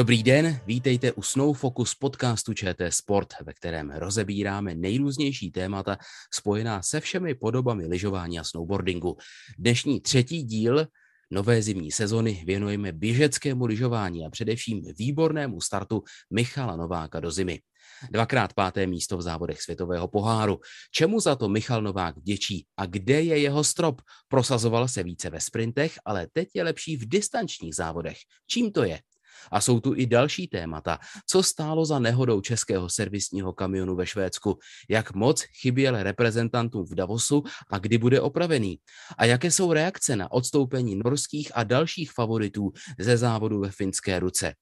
Dobrý den, vítejte u Snow Focus podcastu ČT Sport, ve kterém rozebíráme nejrůznější témata spojená se všemi podobami lyžování a snowboardingu. Dnešní třetí díl nové zimní sezony věnujeme běžeckému lyžování a především výbornému startu Michala Nováka do zimy. Dvakrát páté místo v závodech světového poháru. Čemu za to Michal Novák vděčí a kde je jeho strop? Prosazoval se více ve sprintech, ale teď je lepší v distančních závodech. Čím to je? A jsou tu i další témata. Co stálo za nehodou českého servisního kamionu ve Švédsku? Jak moc chyběl reprezentantům v Davosu a kdy bude opravený? A jaké jsou reakce na odstoupení norských a dalších favoritů ze závodu ve finské ruce?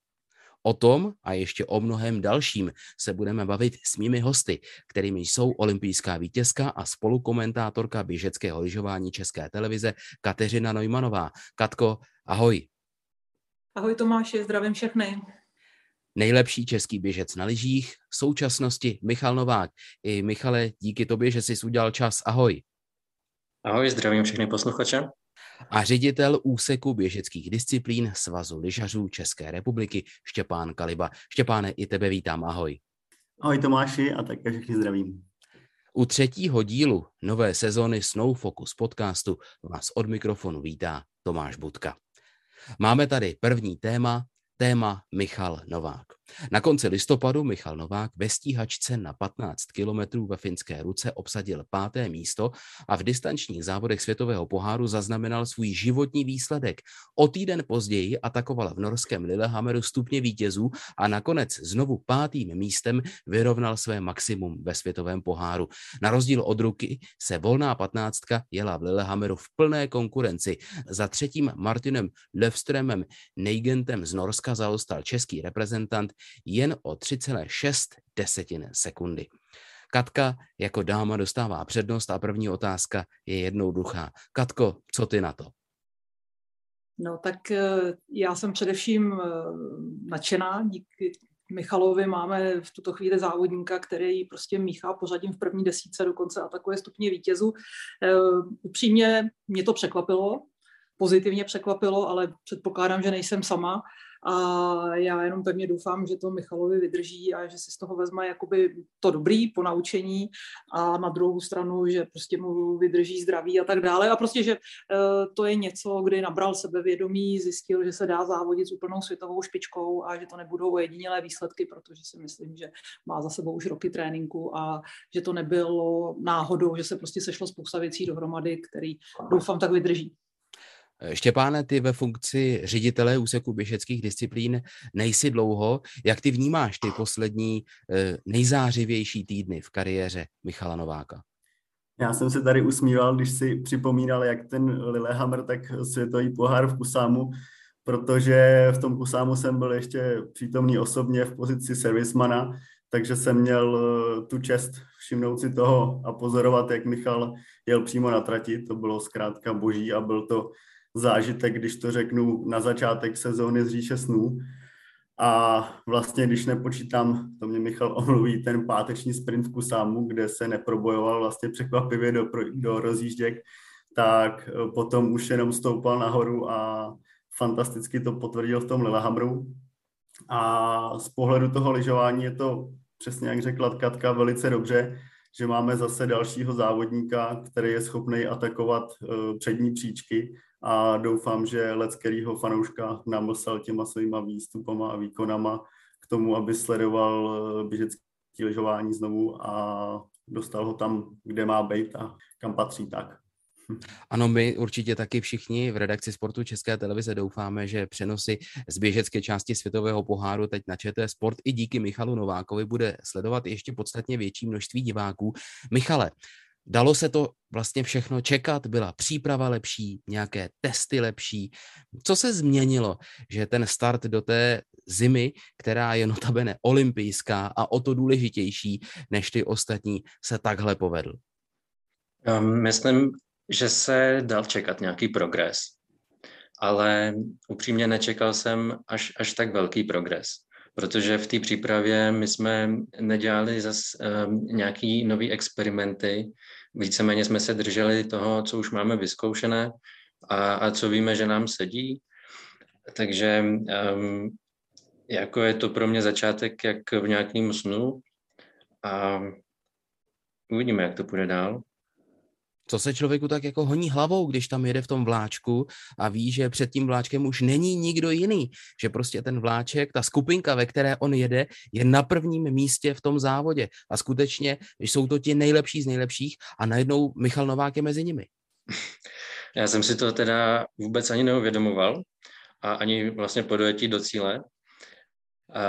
O tom a ještě o mnohem dalším se budeme bavit s mými hosty, kterými jsou olympijská vítězka a spolukomentátorka běžeckého lyžování České televize Kateřina Nojmanová. Katko, ahoj. Ahoj Tomáši, zdravím všechny. Nejlepší český běžec na lyžích, v současnosti Michal Novák. I Michale, díky tobě, že jsi udělal čas. Ahoj. Ahoj, zdravím všechny posluchače. A ředitel úseku běžeckých disciplín Svazu lyžařů České republiky Štěpán Kaliba. Štěpáne, i tebe vítám, ahoj. Ahoj Tomáši a také všechny zdravím. U třetího dílu nové sezóny Snow Focus podcastu vás od mikrofonu vítá Tomáš Budka. Máme tady první téma, téma Michal Novák. Na konci listopadu Michal Novák ve stíhačce na 15 kilometrů ve finské ruce obsadil páté místo a v distančních závodech světového poháru zaznamenal svůj životní výsledek. O týden později atakoval v norském Lillehammeru stupně vítězů a nakonec znovu pátým místem vyrovnal své maximum ve světovém poháru. Na rozdíl od ruky se volná patnáctka jela v Lillehammeru v plné konkurenci. Za třetím Martinem Löfströmem Neigentem z Norska zaostal český reprezentant jen o 3,6 desetin sekundy. Katka jako dáma dostává přednost a první otázka je jednoduchá. Katko, co ty na to? No tak eh, já jsem především eh, nadšená. Díky Michalovi máme v tuto chvíli závodníka, který prostě míchá pořadím v první desíce, dokonce atakuje stupně vítězu. Eh, upřímně mě to překvapilo, pozitivně překvapilo, ale předpokládám, že nejsem sama. A já jenom pevně doufám, že to Michalovi vydrží a že si z toho vezme jakoby to dobrý po naučení a na druhou stranu, že prostě mu vydrží zdraví a tak dále. A prostě, že uh, to je něco, kdy nabral sebevědomí, zjistil, že se dá závodit s úplnou světovou špičkou a že to nebudou ojedinělé výsledky, protože si myslím, že má za sebou už roky tréninku a že to nebylo náhodou, že se prostě sešlo spousta věcí dohromady, který doufám tak vydrží. Štěpáne, ty ve funkci ředitele úseku běžeckých disciplín nejsi dlouho. Jak ty vnímáš ty poslední eh, nejzářivější týdny v kariéře Michala Nováka? Já jsem se tady usmíval, když si připomínal, jak ten Lillehammer, tak světový pohár v Kusámu, protože v tom Kusámu jsem byl ještě přítomný osobně v pozici servismana, takže jsem měl eh, tu čest všimnout si toho a pozorovat, jak Michal jel přímo na trati. To bylo zkrátka boží a byl to zážitek, když to řeknu, na začátek sezóny z říše snů. A vlastně, když nepočítám, to mě Michal omluví, ten páteční sprint v Kusámu, kde se neprobojoval vlastně překvapivě do, do rozjížděk, tak eh, potom už jenom stoupal nahoru a fantasticky to potvrdil v tom Lillehammeru. A z pohledu toho lyžování je to, přesně jak řekla Katka, velice dobře, že máme zase dalšího závodníka, který je schopný atakovat eh, přední příčky a doufám, že let kterýho fanouška namlsal těma svýma výstupama a výkonama k tomu, aby sledoval eh, běžecké lyžování znovu a dostal ho tam, kde má být a kam patří tak. Ano, my určitě taky všichni v redakci sportu České televize doufáme, že přenosy z běžecké části světového poháru teď na ČT Sport i díky Michalu Novákovi bude sledovat ještě podstatně větší množství diváků. Michale, Dalo se to vlastně všechno čekat, byla příprava lepší, nějaké testy lepší. Co se změnilo, že ten start do té zimy, která je notabene olympijská a o to důležitější než ty ostatní, se takhle povedl? Myslím, že se dal čekat nějaký progres, ale upřímně nečekal jsem až, až tak velký progres protože v té přípravě my jsme nedělali zase um, nějaký nový experimenty, víceméně jsme se drželi toho, co už máme vyzkoušené a, a co víme, že nám sedí. Takže um, jako je to pro mě začátek jak v nějakém snu. A uvidíme, jak to půjde dál co se člověku tak jako honí hlavou, když tam jede v tom vláčku a ví, že před tím vláčkem už není nikdo jiný, že prostě ten vláček, ta skupinka, ve které on jede, je na prvním místě v tom závodě a skutečně jsou to ti nejlepší z nejlepších a najednou Michal Novák je mezi nimi. Já jsem si to teda vůbec ani neuvědomoval a ani vlastně po dojetí do cíle.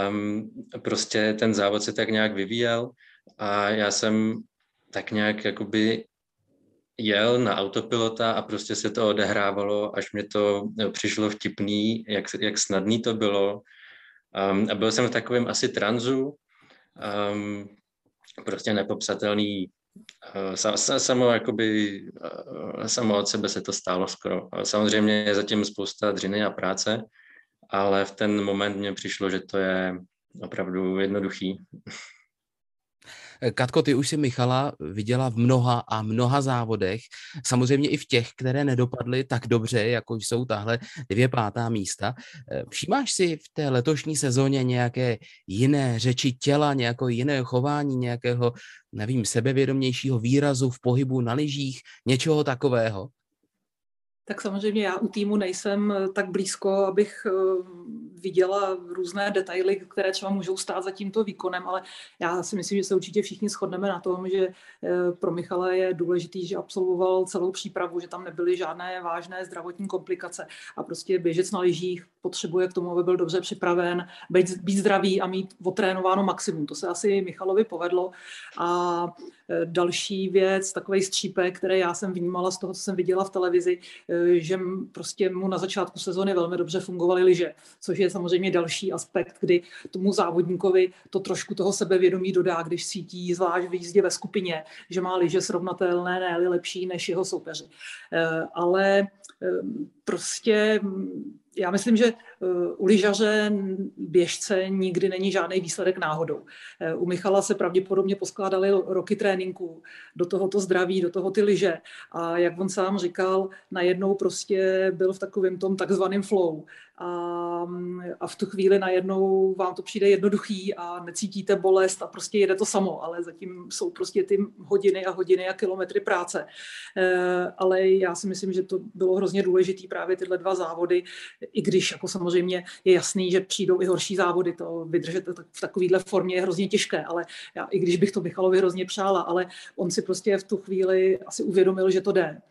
Um, prostě ten závod se tak nějak vyvíjel a já jsem tak nějak jakoby jel na autopilota a prostě se to odehrávalo, až mě to eh, přišlo vtipný, jak, jak snadný to bylo. Um, a byl jsem v takovém asi tranzu, um, prostě nepopsatelný, sam, samo, jakoby, uh, samo od sebe se to stálo skoro. Samozřejmě je zatím spousta dřiny a práce, ale v ten moment mně přišlo, že to je opravdu jednoduchý. Katko, ty už si Michala viděla v mnoha a mnoha závodech, samozřejmě i v těch, které nedopadly tak dobře, jako jsou tahle dvě pátá místa. Všímáš si v té letošní sezóně nějaké jiné řeči těla, nějaké jiné chování, nějakého, nevím, sebevědomějšího výrazu v pohybu na lyžích, něčeho takového? Tak samozřejmě já u týmu nejsem eh, tak blízko, abych eh, viděla různé detaily, které třeba můžou stát za tímto výkonem, ale já si myslím, že se určitě všichni shodneme na tom, že eh, pro Michala je důležitý, že absolvoval celou přípravu, že tam nebyly žádné vážné zdravotní komplikace a prostě běžec na lyžích potřebuje k tomu, aby byl dobře připraven, být, být zdravý a mít otrénováno maximum. To se asi Michalovi povedlo. A další věc, takový střípek, který já jsem vnímala z toho, co jsem viděla v televizi, že prostě mu na začátku sezóny velmi dobře fungovaly lyže, což je samozřejmě další aspekt, kdy tomu závodníkovi to trošku toho sebevědomí dodá, když cítí zvlášť v jízdě ve skupině, že má lyže srovnatelné, ne lepší než jeho soupeři. Eh, ale prostě já myslím, že eh, u lyžaře běžce nikdy není žádný výsledek náhodou. Eh, u Michala se pravděpodobně poskládaly roky tréninků, do toho to zdraví, do toho ty lyže. A jak on sám říkal, najednou prostě byl v takovém tom takzvaném flow a, a v tu chvíli najednou vám to přijde jednoduchý a necítíte bolest a prostě jede to samo, ale zatím jsou prostě ty hodiny a hodiny a kilometry práce. E, ale já si myslím, že to bylo hrozně důležité právě tyhle dva závody, i když jako samozřejmě je jasný, že přijdou i horší závody, to vydržet v takovéhle formě je hrozně těžké, ale já, i když bych to Michalovi hrozně přála, ale on si prostě v tu chvíli asi uvědomil, že to jde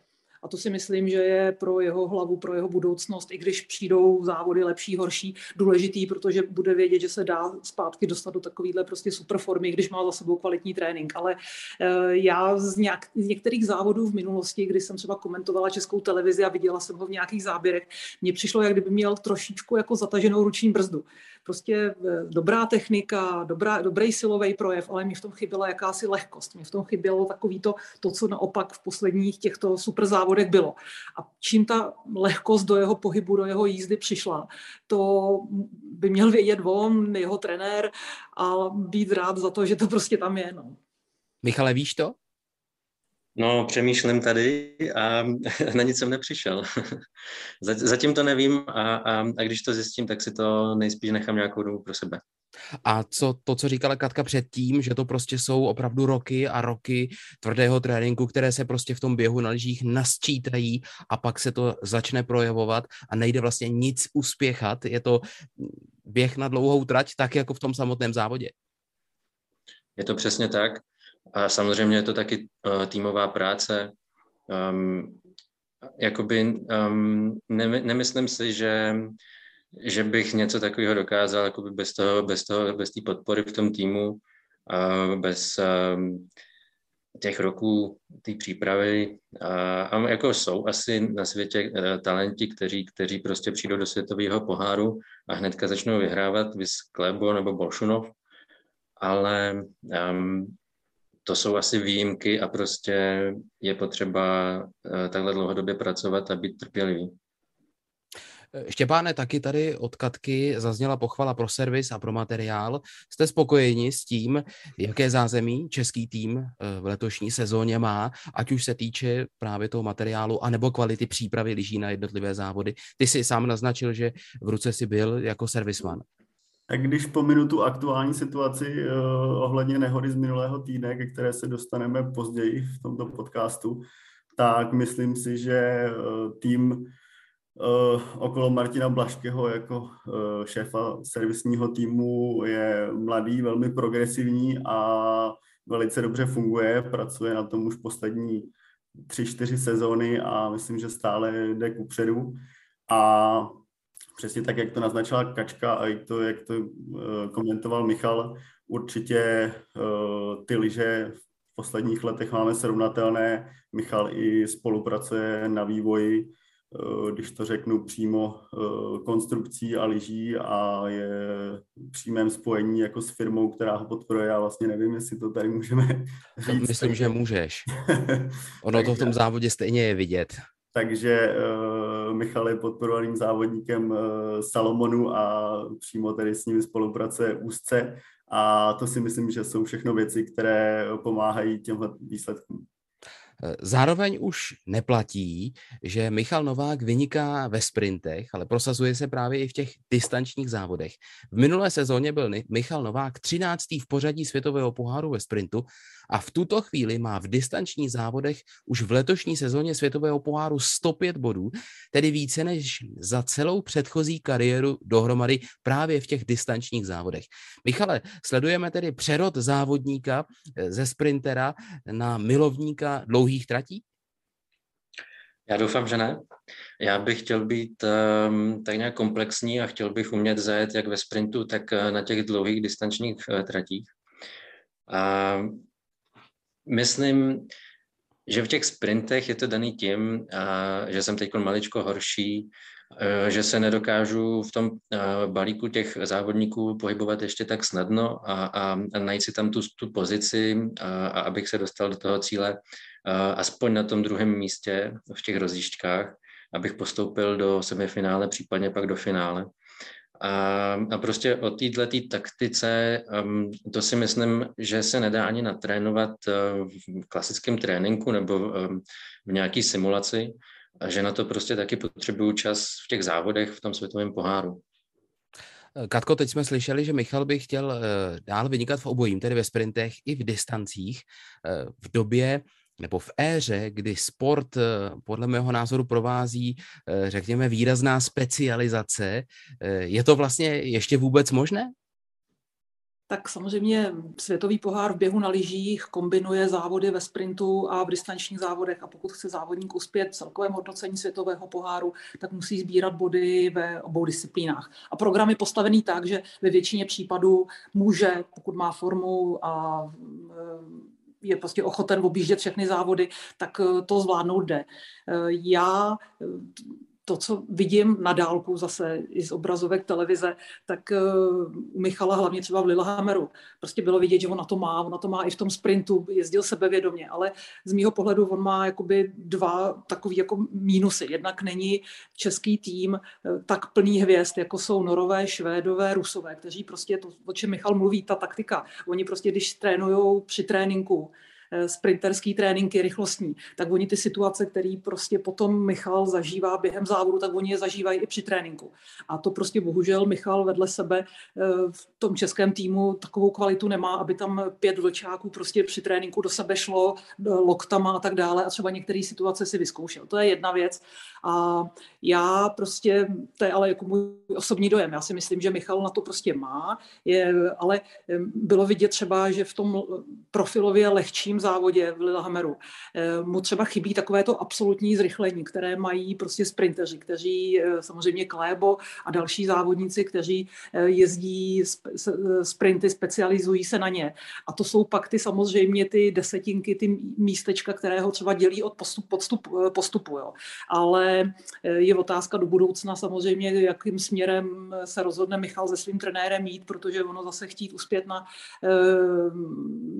a to si myslím, že je pro jeho hlavu, pro jeho budoucnost, i když přijdou závody lepší, horší, důležitý, protože bude vědět, že se dá zpátky dostat do takovéhle prostě super formy, když má za sebou kvalitní trénink. Ale eh, já z, nějak, z některých závodů v minulosti, kdy jsem třeba komentovala českou televizi a viděla jsem ho v nějakých záběrech, mně přišlo, jak kdyby měl trošičku jako zataženou ruční brzdu prostě eh, dobrá technika, dobrá, dobrý silový projev, ale mi v tom chyběla jakási lehkost. Mi v tom chybělo takový to, to, co naopak v posledních těchto super závodech bylo. A čím ta lehkost do jeho pohybu, do jeho jízdy přišla, to by měl vědět on, jeho trenér a být rád za to, že to prostě tam je. No. Michale, víš to? No, přemýšlím tady a na nic jsem nepřišel. Zatím to nevím a, a, a když to zjistím, tak si to nejspíš nechám nějakou dobu pro sebe. A co to, co říkala Katka předtím, že to prostě jsou opravdu roky a roky tvrdého tréninku, které se prostě v tom běhu na lyžích nasčítají a pak se to začne projevovat a nejde vlastně nic uspěchat. Je to běh na dlouhou trať, tak jako v tom samotném závodě. Je to přesně tak. A samozřejmě je to taky uh, týmová práce. Um, jakoby um, ne, nemyslím si, že, že bych něco takového dokázal jakoby bez toho, bez toho, bez té podpory v tom týmu, uh, bez um, těch roků té přípravy. A, a jako jsou asi na světě talenti, kteří, kteří prostě přijdou do světového poháru a hnedka začnou vyhrávat, vys Klebo nebo Bolšunov, ale um, to jsou asi výjimky a prostě je potřeba eh, takhle dlouhodobě pracovat a být trpělivý. Eh, Štěpáne, taky tady od Katky zazněla pochvala pro servis a pro materiál. Jste spokojeni s tím, jaké zázemí český tým eh, v letošní sezóně má, ať už se týče právě toho materiálu, anebo kvality přípravy lyží na jednotlivé závody? Ty si sám naznačil, že v ruce si byl jako servisman. Tak když pominu tu aktuální situaci uh, ohledně nehody z minulého týdne, ke které se dostaneme později v tomto podcastu, tak myslím si, že uh, tým uh, okolo Martina Blaškého jako uh, šéfa servisního týmu je mladý, velmi progresivní a velice dobře funguje, pracuje na tom už poslední tři, čtyři sezóny a myslím, že stále jde kupředu. A přesně tak, jak to naznačila Kačka a i to, jak to uh, komentoval Michal, určitě uh, ty liže v posledních letech máme srovnatelné. Michal i spolupracuje na vývoji, uh, když to řeknu přímo, konstrukcí a lyží a je v přímém spojení jako s firmou, která ho podporuje. Já vlastně nevím, jestli to tady můžeme říct. Myslím, že můžeš. Ono to v tom závodě stejně je vidět takže uh, Michal je podporovaným závodníkem uh, Salomonu a přímo tady s nimi spolupracuje úzce a to si myslím, že jsou všechno věci, které pomáhají těmhle výsledkům. Zároveň už neplatí, že Michal Novák vyniká ve sprintech, ale prosazuje se právě i v těch distančních závodech. V minulé sezóně byl Michal Novák 13. v pořadí světového poháru ve sprintu a v tuto chvíli má v distančních závodech už v letošní sezóně světového poháru 105 bodů, tedy více než za celou předchozí kariéru dohromady právě v těch distančních závodech. Michale, sledujeme tedy přerod závodníka eh, ze sprintera na milovníka dlouhých tratí? Já doufám, že ne. Já bych chtěl být um, tak nějak komplexní a chtěl bych umět zajet jak ve sprintu, tak eh, na těch dlouhých distančních uh, tratích. A myslím, že v těch sprintech je to daný tím, že jsem teď maličko horší, že se nedokážu v tom balíku těch závodníků pohybovat ještě tak snadno a, a, a najít si tam tu, tu pozici, a, a abych se dostal do toho cíle aspoň na tom druhém místě v těch rozjížďkách, abych postoupil do semifinále, případně pak do finále. A, a prostě o této taktice, um, to si myslím, že se nedá ani natrénovat uh, v klasickém tréninku nebo um, v nějaké simulaci, a že na to prostě taky potřebuju čas v těch závodech v tom světovém poháru. Katko, teď jsme slyšeli, že Michal by chtěl uh, dál vynikat v obojím, tedy ve sprintech i v distancích. Uh, v době, nebo v éře, kdy sport eh, podle mého názoru provází, eh, řekněme, výrazná specializace, eh, je to vlastně ještě vůbec možné? Tak samozřejmě světový pohár v běhu na lyžích kombinuje závody ve sprintu a v distančních závodech a pokud chce závodník uspět v celkovém hodnocení světového poháru, tak musí sbírat body ve obou disciplínách. A program je postavený tak, že ve většině případů může, pokud má formu a je prostě ochoten objíždět všechny závody, tak eh, to zvládnout jde. Eh, já eh, to, co vidím na dálku zase i z obrazovek televize, tak u Michala hlavně třeba v Lillehammeru. Prostě bylo vidět, že on na to má, on na to má i v tom sprintu, jezdil sebevědomě, ale z mýho pohledu on má jakoby dva takový jako mínusy. Jednak není český tým tak plný hvězd, jako jsou Norové, Švédové, Rusové, kteří prostě to, o čem Michal mluví, ta taktika. Oni prostě, když trénují při tréninku, Eh, sprinterský tréninky rychlostní, tak oni ty situace, které prostě potom Michal zažívá během závodu, tak oni je zažívají i při tréninku. A to prostě bohužel Michal vedle sebe eh, v tom českém týmu takovou kvalitu nemá, aby tam pět vlčáků prostě při tréninku do sebe šlo eh, loktama a tak dále a třeba některé situace si vyzkoušel. To je jedna věc. A já prostě, to je ale jako můj osobní dojem, já si myslím, že Michal na to prostě má, je, ale bylo vidět třeba, že v tom profilově lehčím závodě v Lillehammeru mu třeba chybí takové to absolutní zrychlení, které mají prostě sprinteři, kteří e, samozřejmě Klébo a další závodníci, kteří e, jezdí sprinty, specializují se na ně. A to jsou pak ty samozřejmě ty desetinky, ty místečka, které ho třeba dělí od postup, e, postupu. Jo. Ale Eh, je otázka do budoucna samozřejmě, jakým směrem se rozhodne Michal se svým trenérem jít, protože ono zase chtít uspět na, eh,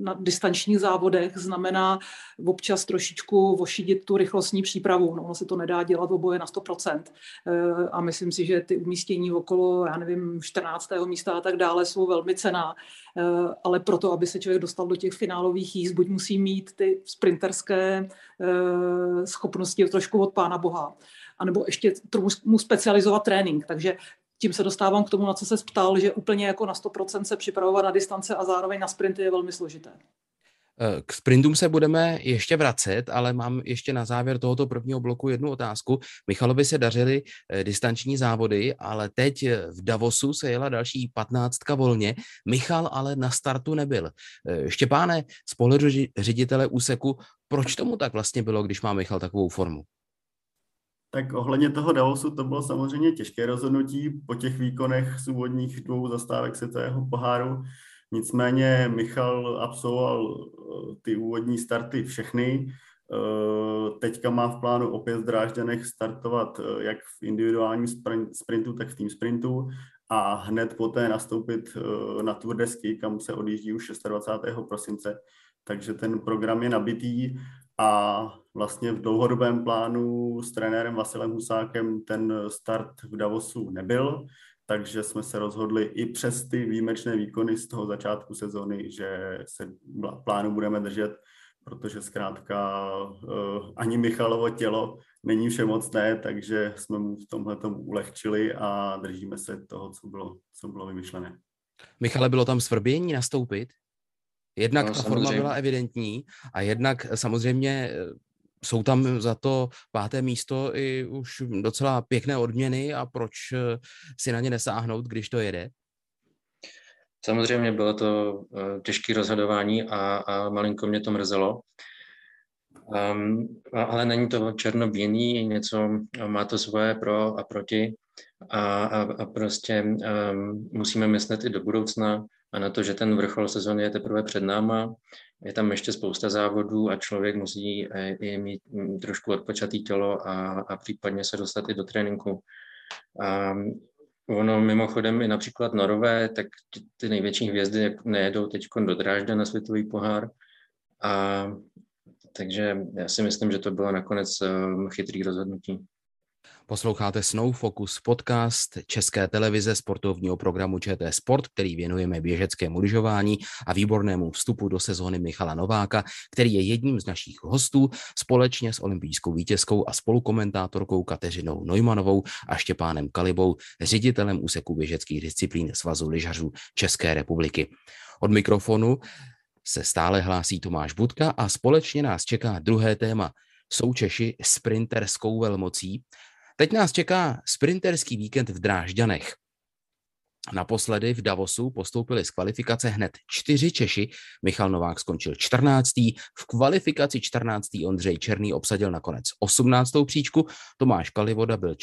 na distančních závodech znamená občas trošičku vošidit tu rychlostní přípravu. No, ono se to nedá dělat oboje na 100%. Eh, a myslím si, že ty umístění okolo, já nevím, 14. místa a tak dále jsou velmi cená. Ale proto, aby se člověk dostal do těch finálových jízd, buď musí mít ty sprinterské schopnosti trošku od pána Boha, anebo ještě mu specializovat trénink. Takže tím se dostávám k tomu, na co se ptal, že úplně jako na 100% se připravovat na distance a zároveň na sprinty je velmi složité. Eh, k sprintům se budeme ještě vracet, ale mám ještě na závěr tohoto prvního bloku jednu otázku. Michalovi se dařily eh, distanční závody, ale teď eh, v Davosu se jela další patnáctka volně. Michal ale na startu nebyl. Štěpáne, z pohledu ředitele úseku, proč tomu tak vlastně bylo, když má Michal takovou formu? Tak ohledně toho Davosu to bylo samozřejmě těžké rozhodnutí po těch výkonech z úvodních dvou zastávek světového poháru. Nicméně Michal absolvoval eh, ty úvodní starty všechny. Eh, teďka má v plánu opět v Drážďanech startovat eh, jak v individuálním sprintu, tak v tým sprintu a hned poté nastoupit na Tour de Ski, kam se odjíždí už 26. prosince. Takže ten program je nabitý a vlastně v dlouhodobém plánu s trenérem Vasilem Husákem ten start v Davosu nebyl, takže jsme se rozhodli i přes ty výjimečné výkony z toho začátku sezóny, že se plánu budeme držet, protože zkrátka uh, ani Michalovo tělo není všemocné, takže jsme mu v tomhle ulehčili a držíme se toho, co bylo, co bylo vymyšlené. Michale, bylo tam svrbění nastoupit? Jednak no, ta samozřejmě. forma byla evidentní a jednak samozřejmě jsou tam za to páté místo i už docela pěkné odměny a proč eh, si na ně nesáhnout, když to jede? Samozřejmě bylo to eh, těžké rozhodování a, a malinko mě to mrzelo. Um, ale není to černobílý, něco, má to svoje pro a proti a, a, a prostě um, musíme myslet i do budoucna a na to, že ten vrchol sezóny je teprve před náma je tam ještě spousta závodů a člověk musí eh, i mít mm, trošku odpočatý tělo a, a případně se dostat i do tréninku. A ono mimochodem i například Norové, tak ty největší hvězdy nejedou teď do Drážďa na světový pohár. A takže já si myslím, že to bylo nakonec um, chytrý rozhodnutí. Posloucháte Snow Focus podcast České televize sportovního programu ČT Sport, který věnujeme běžeckému lyžování a výbornému vstupu do sezóny Michala Nováka, který je jedním z našich hostů společně s olympijskou vítězkou a spolukomentátorkou Kateřinou Neumanovou a Štěpánem Kalibou, ředitelem úseku běžeckých disciplín Svazu lyžařů České republiky. Od mikrofonu se stále hlásí Tomáš Budka a společně nás čeká druhé téma. Jsou Češi sprinterskou velmocí? Teď nás čeká sprinterský víkend v Drážďanech. Naposledy v Davosu postoupili z kvalifikace hned čtyři Češi. Michal Novák skončil 14. V kvalifikaci 14. Ondřej Černý obsadil nakonec 18. příčku, Tomáš Kalivoda byl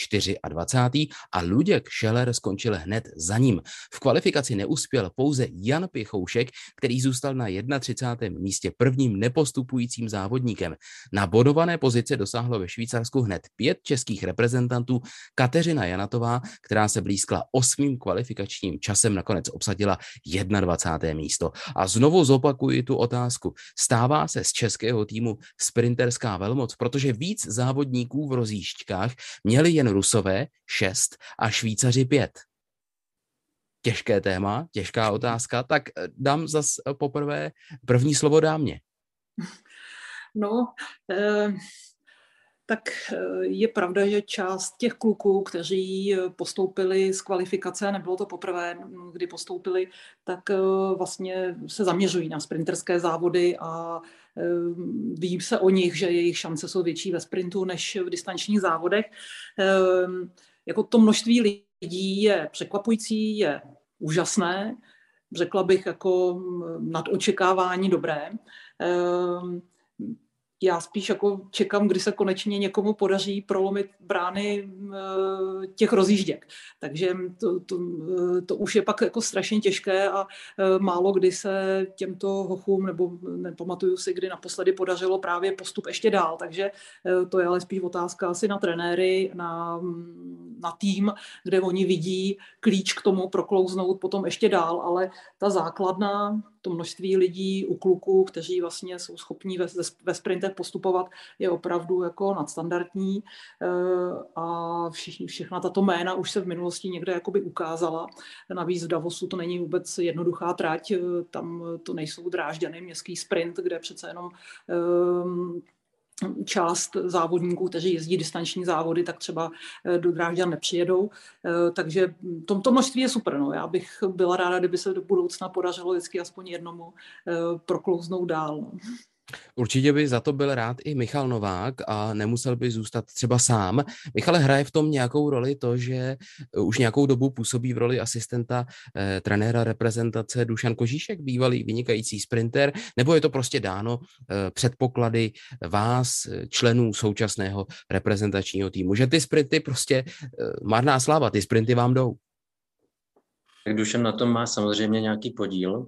24. a Luděk Šeler skončil hned za ním. V kvalifikaci neuspěl pouze Jan Pichoušek, který zůstal na 31. místě prvním nepostupujícím závodníkem. Na bodované pozice dosáhlo ve Švýcarsku hned pět českých reprezentantů. Kateřina Janatová, která se blízkla osmým kvalifikačním kvalifikačním časem nakonec obsadila 21. místo. A znovu zopakuji tu otázku. Stává se z českého týmu sprinterská velmoc, protože víc závodníků v rozjížďkách měli jen Rusové 6 a Švýcaři 5 těžké téma, těžká otázka, tak eh, dám zas eh, poprvé první slovo dámě. No, eh, tak eh, je pravda, že část těch kluků, kteří eh, postoupili z kvalifikace, nebylo to poprvé, kdy postoupili, tak eh, vlastně se zaměřují na sprinterské závody a ví se o nich, že jejich šance jsou větší ve sprintu než v distančních závodech. Jako to množství lidí je překvapující, je úžasné, řekla bych jako mm, nad očekávání dobré já spíš jako čekám, kdy se konečně někomu podaří prolomit brány eh, těch rozjížděk. Takže to, to, eh, to už je pak jako strašně těžké a eh, málo kdy se těmto hochům, nebo nepamatuju si, kdy naposledy podařilo právě postup ještě dál. Takže to je ale spíš otázka asi na trenéry, na, na tým, kde oni vidí klíč k tomu proklouznout potom ještě dál, ale ta základna to množství lidí u kluků, kteří vlastně jsou schopní ve, ve sprintech postupovat, je opravdu jako nadstandardní eh, a všichni, všechna tato jména už se v minulosti někde jakoby ukázala. Navíc v Davosu to není vůbec jednoduchá trať, eh, tam to nejsou drážďany městský sprint, kde přece jenom um, část závodníků, kteří jezdí distanční závody, tak třeba do Drážďan nepřijedou. Takže tomto množství je super. No. Já bych byla ráda, kdyby se do budoucna podařilo vždycky aspoň jednomu proklouznout dál. No. Určitě by za to byl rád i Michal Novák a nemusel by zůstat třeba sám. Michale, hraje v tom nějakou roli to, že eh, už nějakou dobu působí v roli asistenta eh, trenéra reprezentace Dušan Kožíšek, bývalý vynikající sprinter, nebo je to prostě dáno eh, předpoklady vás, eh, členů současného reprezentačního týmu, že ty sprinty prostě eh, marná sláva, ty sprinty vám jdou. Tak Dušan na tom má samozřejmě nějaký podíl,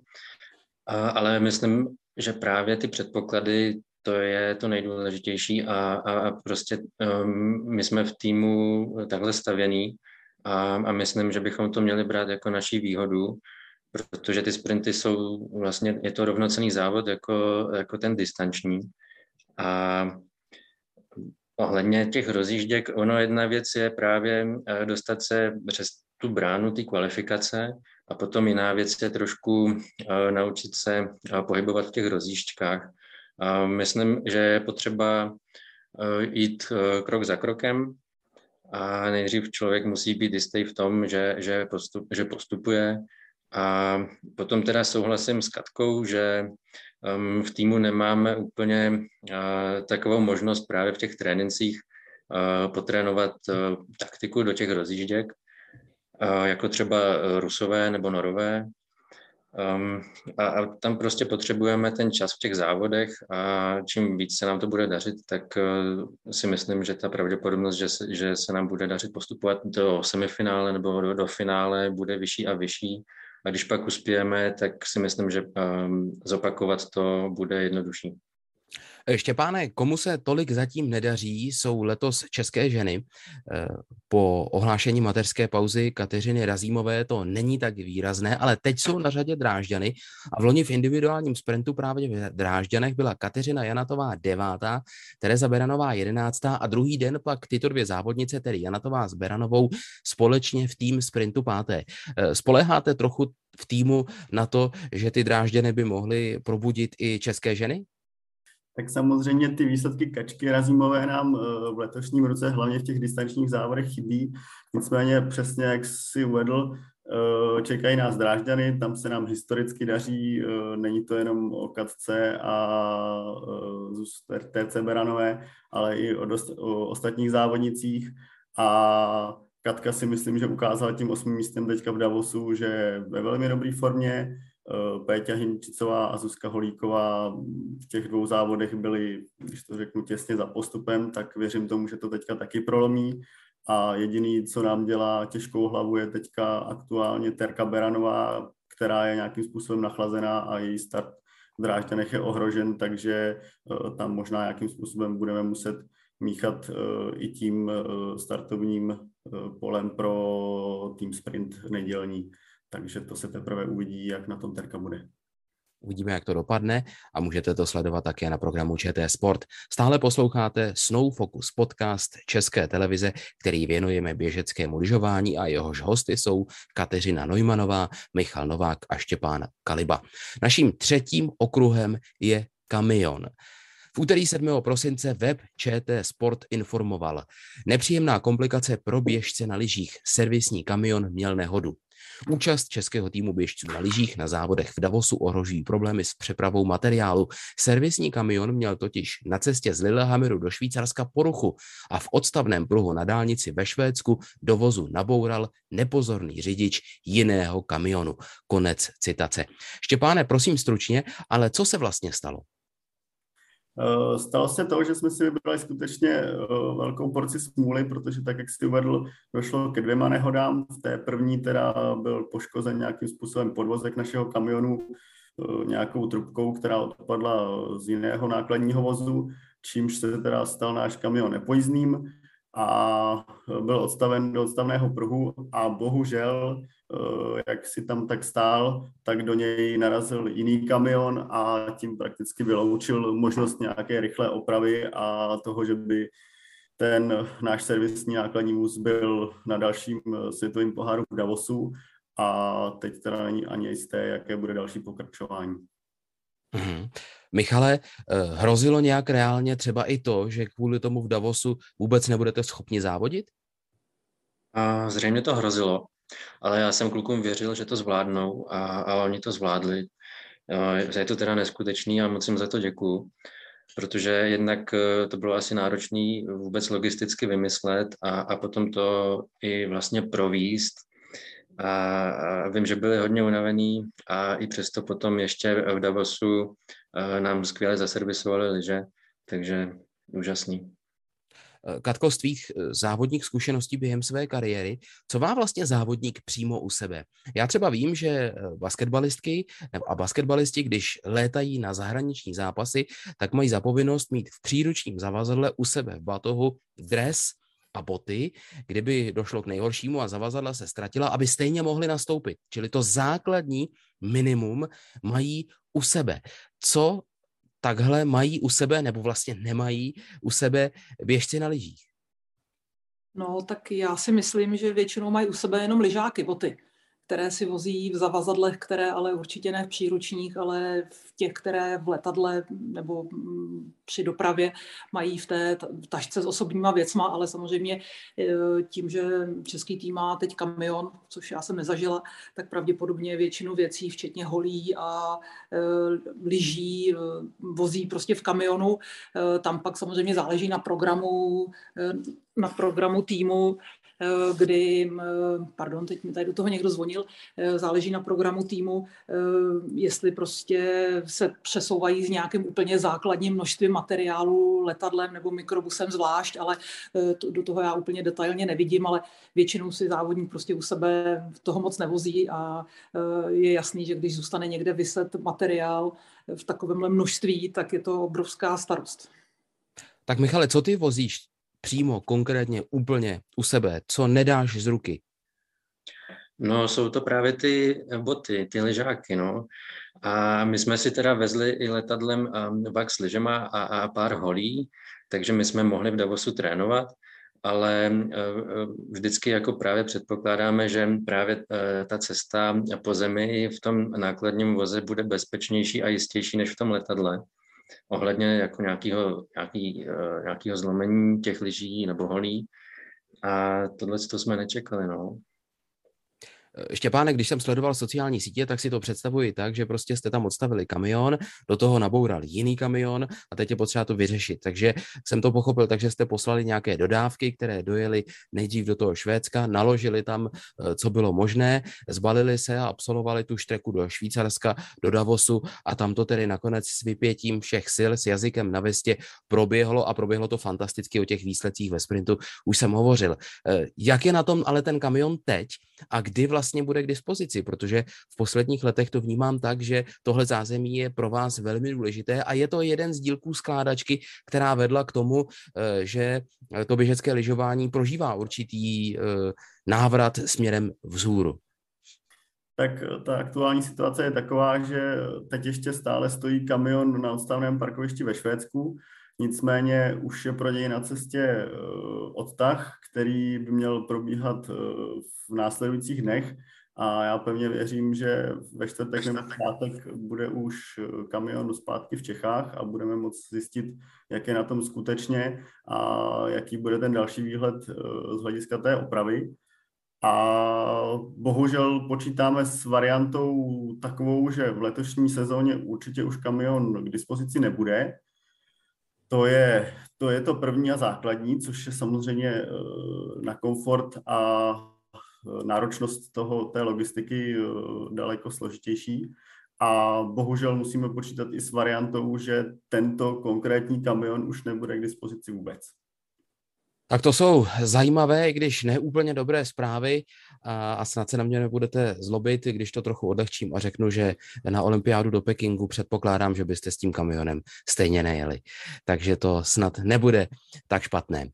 ale myslím, že právě ty předpoklady, to je to nejdůležitější a, a, a prostě um, my jsme v týmu takhle stavěný a, a myslím, že bychom to měli brát jako naší výhodu, protože ty sprinty jsou vlastně, je to rovnocený závod jako, jako ten distanční. A ohledně těch rozjížděk, ono jedna věc je právě eh, dostat se přes tu bránu ty kvalifikace. A potom jiná věc je trošku uh, naučit se uh, pohybovat v těch rozjížďkách. Uh, myslím, že je potřeba uh, jít krok za krokem. A nejdřív člověk musí být jistý v tom, že, že, postup, že postupuje. A potom teda souhlasím s Katkou, že um, v týmu nemáme úplně uh, takovou možnost právě v těch trénincích uh, potrénovat uh, taktiku do těch rozjížděk, jako třeba e, Rusové nebo Norové. Um, a, a tam prostě potřebujeme ten čas v těch závodech a čím víc se nám to bude dařit, tak uh, si myslím, že ta pravděpodobnost, že se, že se nám bude dařit postupovat do semifinále nebo do, do finále, bude vyšší a vyšší. A když pak uspějeme, tak si myslím, že um, zopakovat to bude jednodušší. Štěpáne, komu se tolik zatím nedaří, jsou letos české ženy. Eh, po ohlášení mateřské pauzy Kateřiny Razímové to není tak výrazné, ale teď jsou na řadě Drážďany a v loni v individuálním sprintu právě v Drážďanech byla Kateřina Janatová devátá, Tereza Beranová jedenáctá a druhý den pak tyto dvě závodnice, tedy Janatová s Beranovou, společně v tým sprintu páté. Eh, spoleháte trochu v týmu na to, že ty Drážďany by mohly probudit i české ženy? Tak samozřejmě ty výsledky kačky razímové nám eh, v letošním roce, hlavně v těch distančních závodech, chybí. Nicméně přesně, jak si uvedl, eh, čekají nás Drážďany, tam se nám historicky daří, eh, není to jenom o Katce a TC Beranové, ale i o, dost, o ostatních závodnicích a Katka si myslím, že ukázala tím osmým místem teďka v Davosu, že je ve velmi dobré formě, Péťa Hymčicová a Zuzka Holíková v těch dvou závodech byly, když to řeknu, těsně za postupem, tak věřím tomu, že to teďka taky prolomí. A jediný, co nám dělá těžkou hlavu, je teďka aktuálně Terka Beranová, která je nějakým způsobem nachlazená a její start v Drážďanech je ohrožen, takže eh, tam možná nějakým způsobem budeme muset míchat eh, i tím startovním polem pro tým sprint nedělní takže to se teprve uvidí, jak na tom Terka bude. Uvidíme, jak to dopadne a můžete to sledovat také na programu ČT Sport. Stále posloucháte Snow Focus podcast České televize, který věnujeme běžeckému lyžování a jehož hosty jsou Kateřina Nojmanová, Michal Novák a Štěpán Kaliba. Naším třetím okruhem je kamion. V úterý 7. prosince web ČT Sport informoval. Nepříjemná komplikace pro běžce na lyžích. Servisní kamion měl nehodu. Účast českého týmu běžců na lyžích na závodech v Davosu ohrožují problémy s přepravou materiálu. Servisní kamion měl totiž na cestě z Lillehammeru do Švýcarska poruchu a v odstavném pruhu na dálnici ve Švédsku do vozu naboural nepozorný řidič jiného kamionu. Konec citace. Štěpáne, prosím stručně, ale co se vlastně stalo? Eh, stalo se to, že jsme si vybrali skutečně eh, velkou porci smůly, protože tak, jak jsi uvedl, došlo ke dvěma nehodám. V té první teda byl poškozen nějakým způsobem podvozek našeho kamionu eh, nějakou trubkou, která odpadla z jiného nákladního vozu, čímž se teda stal náš kamion nepojízdným a byl odstaven do odstavného pruhu a bohužel, jak si tam tak stál, tak do něj narazil jiný kamion a tím prakticky vyloučil možnost nějaké rychlé opravy a toho, že by ten náš servisní nákladní vůz byl na dalším eh, světovém poháru v Davosu a teď teda není ani jisté, jaké bude další pokračování. Mm-hmm. Michale, eh, hrozilo nějak reálně třeba i to, že kvůli tomu v Davosu vůbec nebudete schopni závodit? A zřejmě to hrozilo, ale já jsem klukům věřil, že to zvládnou a, a oni to zvládli. Je to teda neskutečný a moc jim za to děkuju, protože jednak eh, to bylo asi náročné vůbec logisticky vymyslet a, a potom to i vlastně províst. A, vím, že byli hodně unavený a i přesto potom ještě v Davosu eh, nám skvěle zaservisovali liže, takže úžasný. Katko, z tvých eh, závodních zkušeností během své kariéry, co má vlastně závodník přímo u sebe? Já třeba vím, že eh, basketbalistky a basketbalisti, když létají na zahraniční zápasy, tak mají zapovinnost mít v příručním zavazadle u sebe v batohu dres a boty, kdyby došlo k nejhoršímu a zavazadla se ztratila, aby stejně mohli nastoupit. Čili to základní minimum mají u sebe. Co takhle mají u sebe, nebo vlastně nemají u sebe běžci na lyžích? No, tak já si myslím, že většinou mají u sebe jenom lyžáky, boty které si vozí v zavazadlech, které ale určitě ne v příručních, ale v těch, které v letadle nebo mm, při dopravě mají v té tašce s osobníma věcma, ale samozřejmě e, tím, že český tým má teď kamion, což já jsem nezažila, tak pravděpodobně většinu věcí, včetně holí a e, lyží, e, vozí prostě v kamionu. Tam pak samozřejmě záleží na programu, na programu týmu, kdy, pardon, teď mi tady do toho někdo zvonil, eh, záleží na programu týmu, eh, jestli prostě se přesouvají s nějakým úplně základním množstvím materiálu letadlem nebo mikrobusem zvlášť, ale to, do toho já úplně detailně nevidím, ale většinou si závodník prostě u sebe toho moc nevozí a je jasný, že když zůstane někde vyset materiál v takovémhle množství, tak je to obrovská starost. Tak Michale, co ty vozíš? Přímo, konkrétně, úplně u sebe, co nedáš z ruky? No, jsou to právě ty boty, ty ležáky, no. A my jsme si teda vezli i letadlem vak s lyžema a, a pár holí, takže my jsme mohli v Davosu trénovat, ale uh, vždycky jako právě předpokládáme, že právě ta cesta po zemi v tom nákladním voze bude bezpečnější a jistější než v tom letadle ohledně jako nějakého, nějaký, uh, nějakého zlomení těch lyží nebo holí. A tohle to jsme nečekali, no. Štěpánek, když jsem sledoval sociální sítě, tak si to představuji tak, že prostě jste tam odstavili kamion, do toho naboural jiný kamion a teď je potřeba to vyřešit. Takže jsem to pochopil, takže jste poslali nějaké dodávky, které dojeli nejdřív do toho Švédska, naložili tam, eh, co bylo možné, zbalili se a absolvovali tu štreku do Švýcarska, do Davosu a tam to tedy nakonec s vypětím všech sil, s jazykem na vestě proběhlo a proběhlo to fantasticky o těch výsledcích ve sprintu. Už jsem hovořil. Eh, jak je na tom ale ten kamion teď a kdy vlastně vlastně bude k dispozici, protože v posledních letech to vnímám tak, že tohle zázemí je pro vás velmi důležité a je to jeden z dílků skládačky, která vedla k tomu, eh, že to běžecké lyžování prožívá určitý eh, návrat směrem vzhůru. Tak ta aktuální situace je taková, že teď ještě stále stojí kamion na odstavném parkovišti ve Švédsku, Nicméně už je pro něj na cestě eh, odtah, který by měl probíhat eh, v následujících dnech. A já pevně věřím, že ve čtvrtek nebo pátek bude už eh, kamion zpátky v Čechách a budeme moct zjistit, jak je na tom skutečně a jaký bude ten další výhled z hlediska té opravy. A bohužel počítáme s variantou takovou, že v letošní sezóně určitě už kamion k dispozici nebude, to je, to je to první a základní, což je samozřejmě eh, na komfort a eh, náročnost toho, té logistiky eh, daleko složitější. A bohužel musíme počítat i s variantou, že tento konkrétní kamion už nebude k dispozici vůbec. Tak to jsou zajímavé, i když neúplně dobré zprávy a, a snad se na mě nebudete zlobit, když to trochu odlehčím a řeknu, že na olympiádu do Pekingu předpokládám, že byste s tím kamionem stejně nejeli. Takže to snad nebude tak špatné.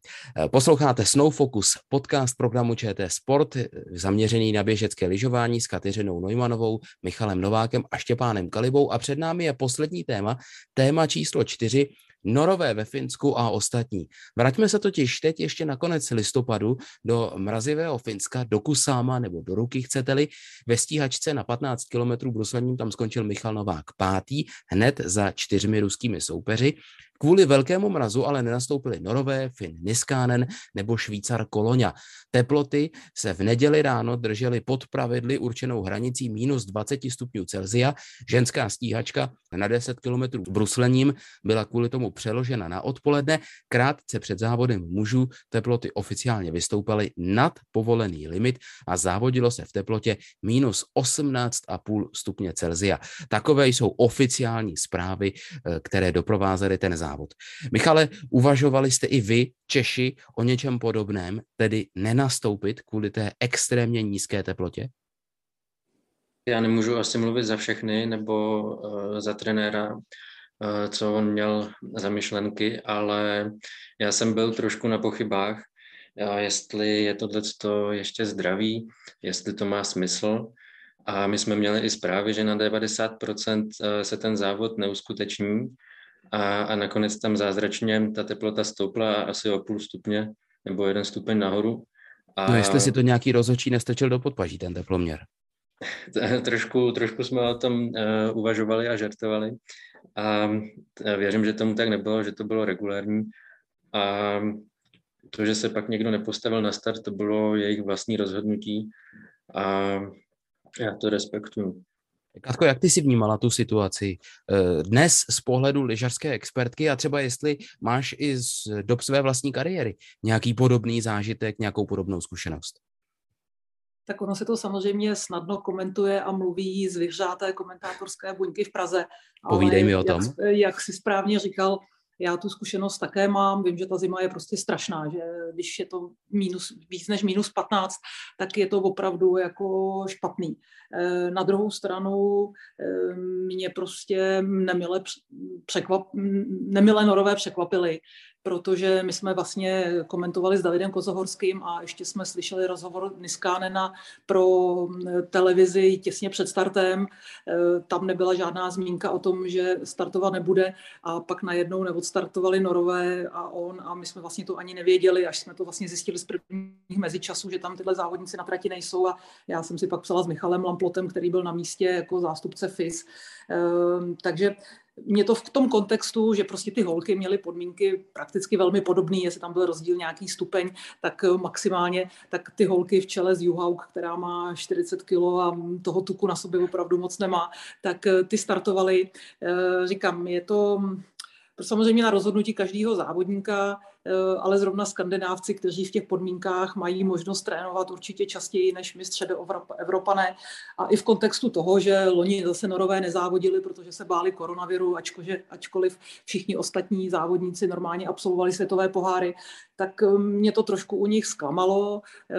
Posloucháte Snow Focus, podcast programu ČT Sport, zaměřený na běžecké lyžování s Kateřinou Neumanovou, Michalem Novákem a Štěpánem Kalibou a před námi je poslední téma, téma číslo čtyři, Norové ve Finsku a ostatní. Vraťme se totiž teď ještě na konec listopadu do mrazivého Finska, do Kusáma nebo do Ruky, chcete-li. Ve stíhačce na 15 km bruslením tam skončil Michal Novák pátý, hned za čtyřmi ruskými soupeři. Kvůli velkému mrazu ale nenastoupili Norové, Fin Niskánen nebo Švýcar Koloňa. Teploty se v neděli ráno držely pod pravidly určenou hranicí minus 20 stupňů Celzia. Ženská stíhačka na 10 km bruslením byla kvůli tomu přeložena na odpoledne. Krátce před závodem mužů teploty oficiálně vystoupaly nad povolený limit a závodilo se v teplotě minus 18,5 stupně Celzia. Takové jsou oficiální zprávy, eh, které doprovázely ten závod. Michale, uvažovali jste i vy, Češi, o něčem podobném, tedy nenastoupit kvůli té extrémně nízké teplotě? Já nemůžu asi mluvit za všechny nebo uh, za trenéra, uh, co on měl za myšlenky, ale já jsem byl trošku na pochybách, uh, jestli je tohle ještě zdravý, jestli to má smysl. A my jsme měli i zprávy, že na 90% se ten závod neuskuteční, a, a nakonec tam zázračně ta teplota stoupla asi o půl stupně nebo jeden stupeň nahoru. A... No jestli si to nějaký rozhodčí nestrčil do podpaží, ten teploměr. trošku, trošku jsme o tom uh, uvažovali a žertovali a věřím, že tomu tak nebylo, že to bylo regulární a to, že se pak někdo nepostavil na start, to bylo jejich vlastní rozhodnutí a já to respektuju. Katko, jak ty si vnímala tu situaci eh, dnes z pohledu lyžařské expertky a třeba jestli máš i z dob své vlastní kariéry nějaký podobný zážitek, nějakou podobnou zkušenost? Tak ono se to samozřejmě snadno komentuje a mluví z vyhřáté komentátorské buňky v Praze. Povídej mi o tom. Jak, jak si správně říkal, já tu zkušenost také mám, vím, že ta zima je prostě strašná, že když je to minus, víc než minus 15, tak je to opravdu jako špatný. Eh, na druhou stranu eh, mě prostě nemile, překvap, nemile norové překvapily, protože my jsme vlastně komentovali s Davidem Kozohorským a ještě jsme slyšeli rozhovor Niskánena pro televizi těsně před startem. E, tam nebyla žádná zmínka o tom, že startovat nebude a pak najednou neodstartovali Norové a on a my jsme vlastně to ani nevěděli, až jsme to vlastně zjistili z prvních mezičasů, že tam tyhle závodníci na trati nejsou a já jsem si pak psala s Michalem Lamplotem, který byl na místě jako zástupce FIS. E, takže mě to v tom kontextu, že prostě ty holky měly podmínky prakticky velmi podobné, jestli tam byl rozdíl nějaký stupeň, tak eh, maximálně, tak ty holky v čele z Juhauk, která má 40 kg a toho tuku na sobě opravdu moc nemá, tak eh, ty startovaly, eh, říkám, je to samozřejmě na rozhodnutí každého závodníka, ale zrovna skandinávci, kteří v těch podmínkách mají možnost trénovat určitě častěji než my středoevropané. A i v kontextu toho, že loni zase norové nezávodili, protože se báli koronaviru, ačkože, ačkoliv všichni ostatní závodníci normálně absolvovali světové poháry, tak eh, mě to trošku u nich zklamalo. Eh,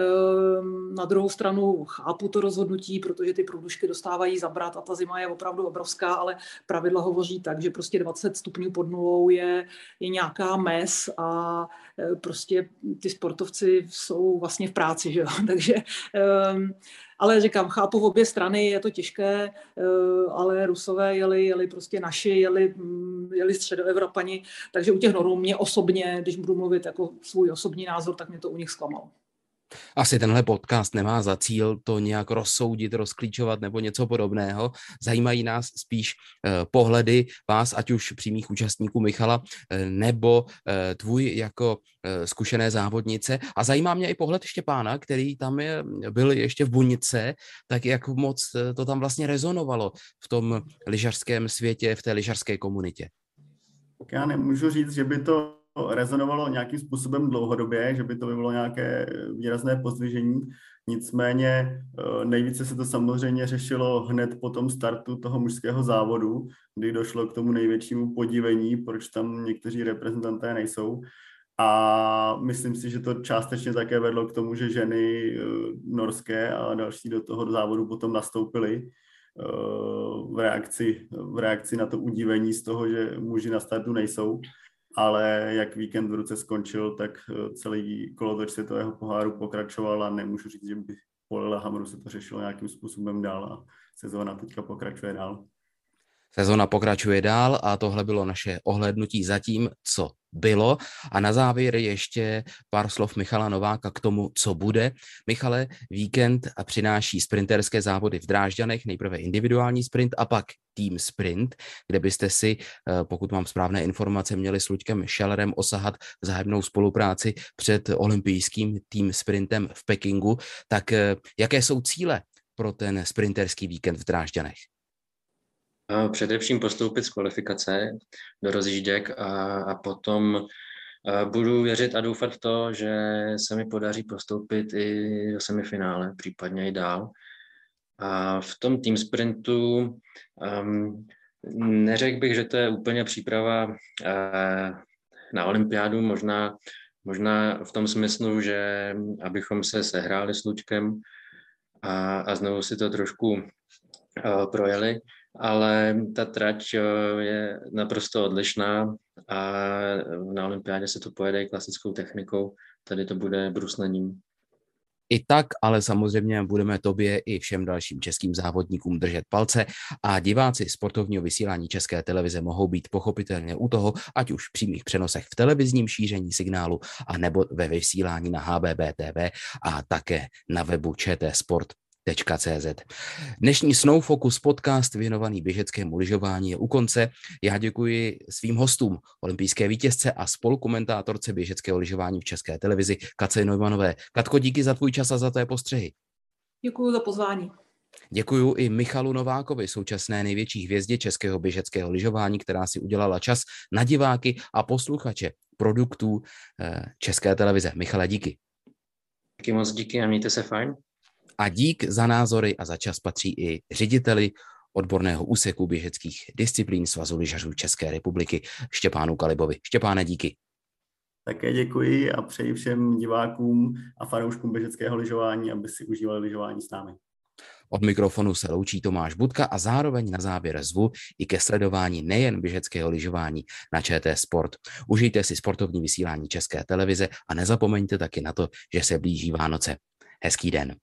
na druhou stranu chápu to rozhodnutí, protože ty průdušky dostávají zabrat a ta zima je opravdu obrovská, ale pravidla hovoří tak, že prostě 20 stupňů pod nulou je, je nějaká mes a E, prostě ty sportovci jsou vlastně v práci, že jo? takže ale říkám, chápu v obě strany, je to těžké, e, ale Rusové jeli, jeli prostě naši, jeli, mm, jeli středoevropani, takže u těch norů mě osobně, když budu mluvit jako svůj osobní názor, tak mě to u nich zklamalo. Asi tenhle podcast nemá za cíl to nějak rozsoudit, rozklíčovat nebo něco podobného. Zajímají nás spíš eh, pohledy vás, ať už přímých účastníků Michala, eh, nebo eh, tvůj jako zkušené závodnice. A zajímá mě i pohled Štěpána, který tam je, byl ještě v Bunice, tak jak moc to tam vlastně rezonovalo v tom lyžařském světě, v té lyžařské komunitě. Já nemůžu říct, že by to rezonovalo nějakým způsobem dlouhodobě, že by to by bylo nějaké výrazné pozdvižení. Nicméně eh, nejvíce se to samozřejmě řešilo hned po tom startu toho mužského závodu, kdy došlo k tomu největšímu podívení, proč tam někteří reprezentanté nejsou. A myslím si, že to částečně také vedlo k tomu, že ženy eh, norské a další do toho závodu potom nastoupily eh, v reakci, v reakci na to udívení z toho, že muži na startu nejsou ale jak víkend v ruce skončil, tak eh, celý kolotoč světového poháru pokračoval a nemůžu říct, že by po Lillehammeru se to řešilo nějakým způsobem dál a sezóna teďka pokračuje dál. Sezona pokračuje dál a tohle bylo naše ohlédnutí zatím, co bylo. A na závěr ještě pár slov Michala Nováka k tomu, co bude. Michale, víkend přináší sprinterské závody v Drážďanech, nejprve individuální sprint a pak tým sprint, kde byste si, eh, pokud mám správné informace, měli s Luďkem Šelerem osahat vzájemnou spolupráci před olympijským tým sprintem v Pekingu. Tak eh, jaké jsou cíle pro ten sprinterský víkend v Drážďanech? Především postoupit z kvalifikace do rozjížděk a, a potom budu věřit a doufat v to, že se mi podaří postoupit i do semifinále, případně i dál. A v tom tým sprintu um, neřekl bych, že to je úplně příprava uh, na olympiádu, možná, možná v tom smyslu, že abychom se sehráli s Lučkem a, a znovu si to trošku uh, projeli, ale ta trať je naprosto odlišná a na olympiádě se to pojede klasickou technikou, tady to bude bruslením. I tak, ale samozřejmě budeme tobě i všem dalším českým závodníkům držet palce a diváci sportovního vysílání České televize mohou být pochopitelně u toho, ať už v přímých přenosech v televizním šíření signálu a nebo ve vysílání na HBB TV a také na webu ČT Sport CZ. Dnešní Snow Focus podcast věnovaný běžeckému lyžování je u konce. Já děkuji svým hostům, olympijské vítězce a spolukomentátorce běžeckého lyžování v České televizi Kace Neumanové. Katko, díky za tvůj čas a za tvé postřehy. Děkuji za pozvání. Děkuji i Michalu Novákovi, současné největší hvězdě českého běžeckého lyžování, která si udělala čas na diváky a posluchače produktů eh, České televize. Michale, díky. Díky moc díky a mějte se fajn. A dík za názory a za čas patří i řediteli odborného úseku běžeckých disciplín Svazu lyžařů České republiky Štěpánu Kalibovi. Štěpáne, díky. Také děkuji a přeji všem divákům a fanouškům běžeckého lyžování, aby si užívali lyžování s námi. Od mikrofonu se loučí Tomáš Budka a zároveň na závěr zvu i ke sledování nejen běžeckého lyžování na ČT Sport. Užijte si sportovní vysílání České televize a nezapomeňte taky na to, že se blíží Vánoce. Hezký den.